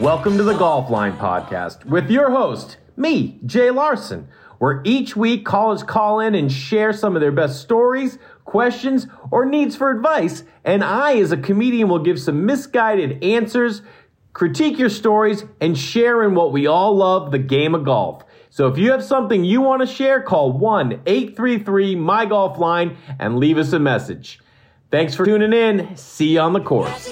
Welcome to the Golf Line Podcast with your host, me, Jay Larson, where each week callers call in and share some of their best stories, questions, or needs for advice, and I, as a comedian, will give some misguided answers, critique your stories, and share in what we all love the game of golf. So if you have something you want to share, call 1 833 My Golf Line and leave us a message. Thanks for tuning in. See you on the course.